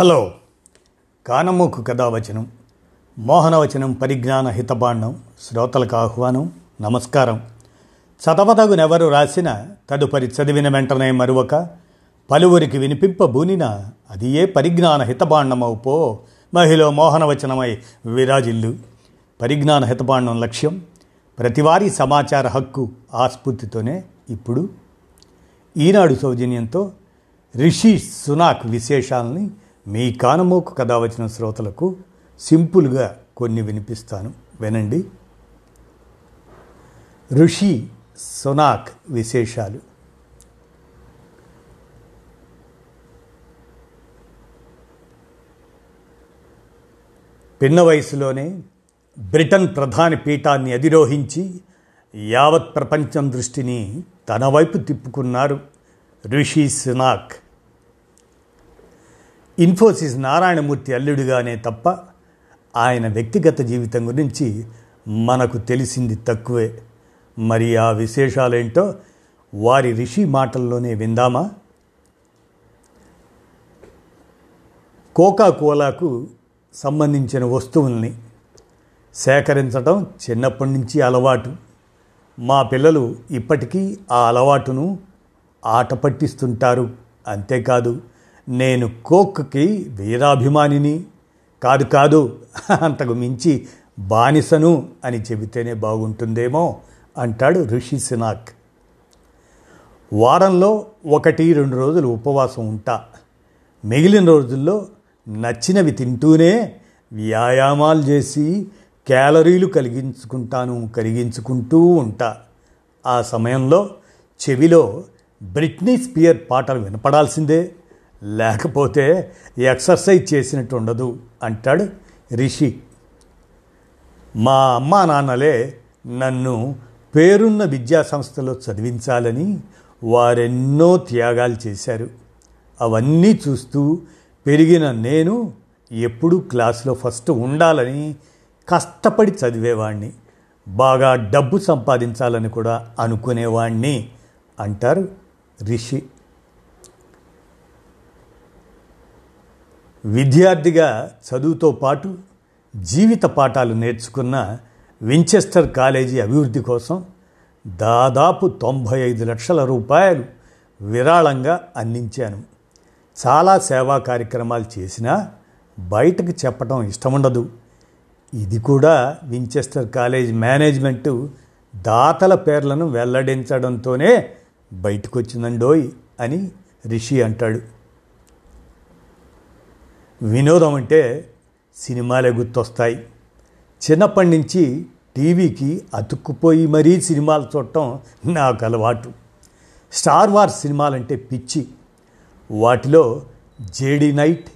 Hello. కానమూకు కథావచనం మోహనవచనం పరిజ్ఞాన హితబాండం శ్రోతలకు ఆహ్వానం నమస్కారం. చదవదగునెవరు రాసిన తదుపరి చదివిన వెంటనే మరువక పలువురికి వినిపింపబూనిన అది ఏ పరిజ్ఞాన హితబాండమవు పో మహిళ మోహనవచనమై విరాజిల్లు. పరిజ్ఞాన హితబాండం లక్ష్యం ప్రతివారీ సమాచార హక్కు ఆస్ఫూర్తితోనే ఇప్పుడు. ఈనాడు సౌజన్యంతో రిషి సునాక్ విశేషాలని మీ కానమోకు కథ వచ్చిన శ్రోతలకు సింపుల్గా కొన్ని వినిపిస్తాను. వినండి. ఋషి సునాక్ విశేషాలు. పిన్న వయసులోనే బ్రిటన్ ప్రధాని పీఠాన్ని అధిరోహించి యావత్ ప్రపంచం దృష్టిని తన వైపు తిప్పుకున్నారు రిషి సునాక్. ఇన్ఫోసిస్ నారాయణమూర్తి అల్లుడిగానే తప్ప ఆయన వ్యక్తిగత జీవితం గురించి మనకు తెలిసింది తక్కువే. మరి ఆ విశేషాలేంటో వారి రిషి మాటల్లోనే విందామా? కోకా కోలాకు సంబంధించిన వస్తువుల్ని సేకరించడం చిన్నప్పటి నుంచి అలవాటు. మా పిల్లలు ఇప్పటికీ ఆ అలవాటును ఆట పట్టిస్తుంటారు అంతేకాదు నేను కోక్కి వీరాభిమానిని. కాదు కాదు అంతకు మించి బానిసను అని చెబితేనే బాగుంటుందేమో అంటాడు ఋషి సినాక్. వారంలో ఒకటి రెండు రోజులు ఉపవాసం ఉంటా. మిగిలిన రోజుల్లో నచ్చినవి తింటూనే వ్యాయామాలు చేసి క్యాలరీలు కలిగించుకుంటాను కరిగించుకుంటూ ఉంటా. ఆ సమయంలో చెవిలో బ్రిట్నీ స్పియర్ పాటలు వినపడాల్సిందే. లేకపోతే ఎక్సర్సైజ్ చేసినట్టు ఉండదు అంటాడు రిషి. మా అమ్మా నాన్నలే నన్ను పేరున్న విద్యా సంస్థలో చదివించాలని వారెన్నో త్యాగాలు చేశారు. అవన్నీ చూస్తూ పెరిగిన నేను ఎప్పుడూ క్లాసులో ఫస్ట్ ఉండాలని కష్టపడి చదివేవాణ్ణి. బాగా డబ్బు సంపాదించాలని కూడా అనుకునేవాణ్ణి అంటారు రిషి. విద్యార్థిగా చదువుతో పాటు జీవిత పాఠాలు నేర్చుకున్న వించెస్టర్ కాలేజీ అభివృద్ధి కోసం దాదాపు తొంభై ఐదు లక్షల రూపాయలు విరాళంగా అందించాను. చాలా సేవా కార్యక్రమాలు చేసినా బయటకు చెప్పడం ఇష్టముండదు. ఇది కూడా వించెస్టర్ కాలేజ్ మేనేజ్మెంటు దాతల పేర్లను వెల్లడించడంతోనే బయటకొచ్చిందండోయ్ అని రిషి అంటాడు. వినోదం అంటే సినిమాలే గుర్తొస్తాయి. చిన్నప్పటి నుంచి టీవీకి అతుక్కుపోయి మరీ సినిమాలు చూడటం నాకు అలవాటు. స్టార్ వార్స్ సినిమాలంటే పిచ్చి. వాటిలో Jedi knight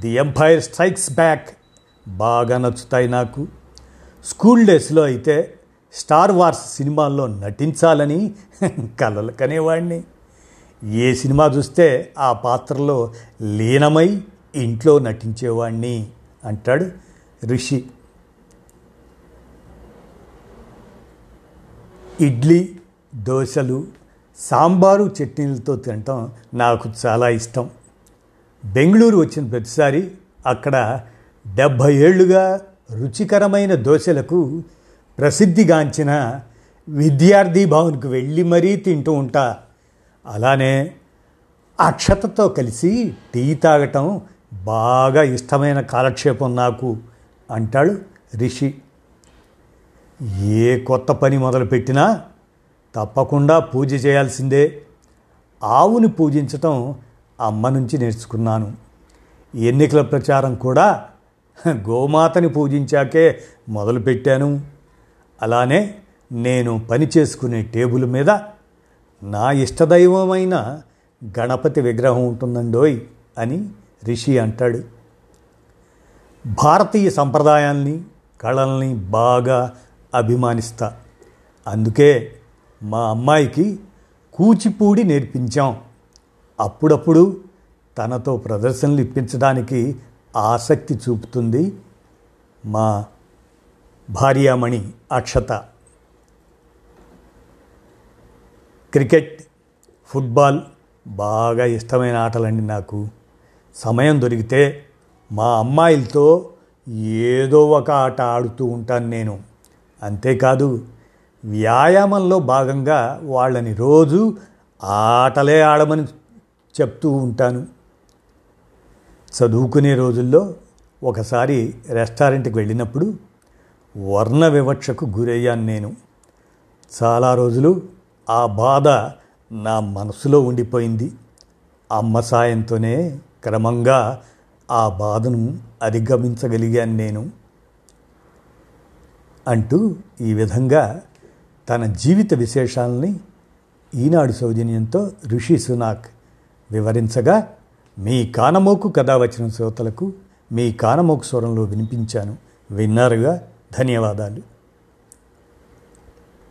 the empire strikes back బాగా నచ్చుతాయి నాకు. స్కూల్ డేస్లో అయితే స్టార్ వార్స్ సినిమాల్లో నటించాలని కలలు కనేవాడిని ఏ సినిమా చూస్తే ఆ పాత్రలో లీనమై ఇంట్లో నటించేవాణ్ణి అంటాడు ఋషి ఇడ్లీ దోశలు సాంబారు చట్నీలతో తినటం నాకు చాలా ఇష్టం. బెంగళూరు వచ్చిన ప్రతిసారి అక్కడ డెబ్భై ఏళ్ళుగా రుచికరమైన దోశలకు ప్రసిద్ధిగాంచిన విద్యార్థి భవన్కు వెళ్ళి మరీ తింటూ ఉంటా. అలానే అక్షతతో కలిసి టీ తాగటం బాగా ఇష్టమైన కాలక్షేపం నాకు అంటాడు రిషి. ఏ కొత్త పని మొదలుపెట్టినా తప్పకుండా పూజ చేయాల్సిందే. ఆవుని పూజించటం అమ్మ నుంచి నేర్చుకున్నాను. ఎన్నికల ప్రచారం కూడా గోమాతని పూజించాకే మొదలుపెట్టాను. అలానే నేను పని చేసుకునే టేబుల్ మీద నా ఇష్టదైవమైన గణపతి విగ్రహం ఉంటుందండోయ్ అని రిషి అంటాడు భారతీయ సంప్రదాయాల్ని కళల్ని బాగా అభిమానిస్తా. అందుకే మా అమ్మాయికి కూచిపూడి నేర్పించాం. అప్పుడప్పుడు తనతో ప్రదర్శనలు ఇప్పించడానికి ఆసక్తి చూపుతుంది మా భార్యామణి అక్షత. క్రికెట్ ఫుట్బాల్ బాగా ఇష్టమైన ఆటలండి నాకు. సమయం దొరికితే మా అమ్మాయిలతో ఏదో ఒక ఆట ఆడుతూ ఉంటాను నేను. అంతేకాదు వ్యాయామంలో భాగంగా వాళ్ళని రోజు ఆటలే ఆడమని చెప్తూ ఉంటాను. చదువుకునే రోజుల్లో ఒకసారి రెస్టారెంట్కి వెళ్ళినప్పుడు వర్ణ వివక్షకు గురయ్యాను నేను. చాలా రోజులు ఆ బాధ నా మనసులో ఉండిపోయింది. అమ్మ సాయంతోనే క్రమంగా ఆ బాధను అధిగమించగలిగాను నేను అంటూ ఈ విధంగా తన జీవిత విశేషాలని ఈనాడు సౌజన్యంతో ఋషి సునాక్ వివరించగా మీ కానమోకు కథ వచ్చిన శ్రోతలకు మీ కానమోకు స్వరంలో వినిపించాను. విన్నారుగా? ధన్యవాదాలు.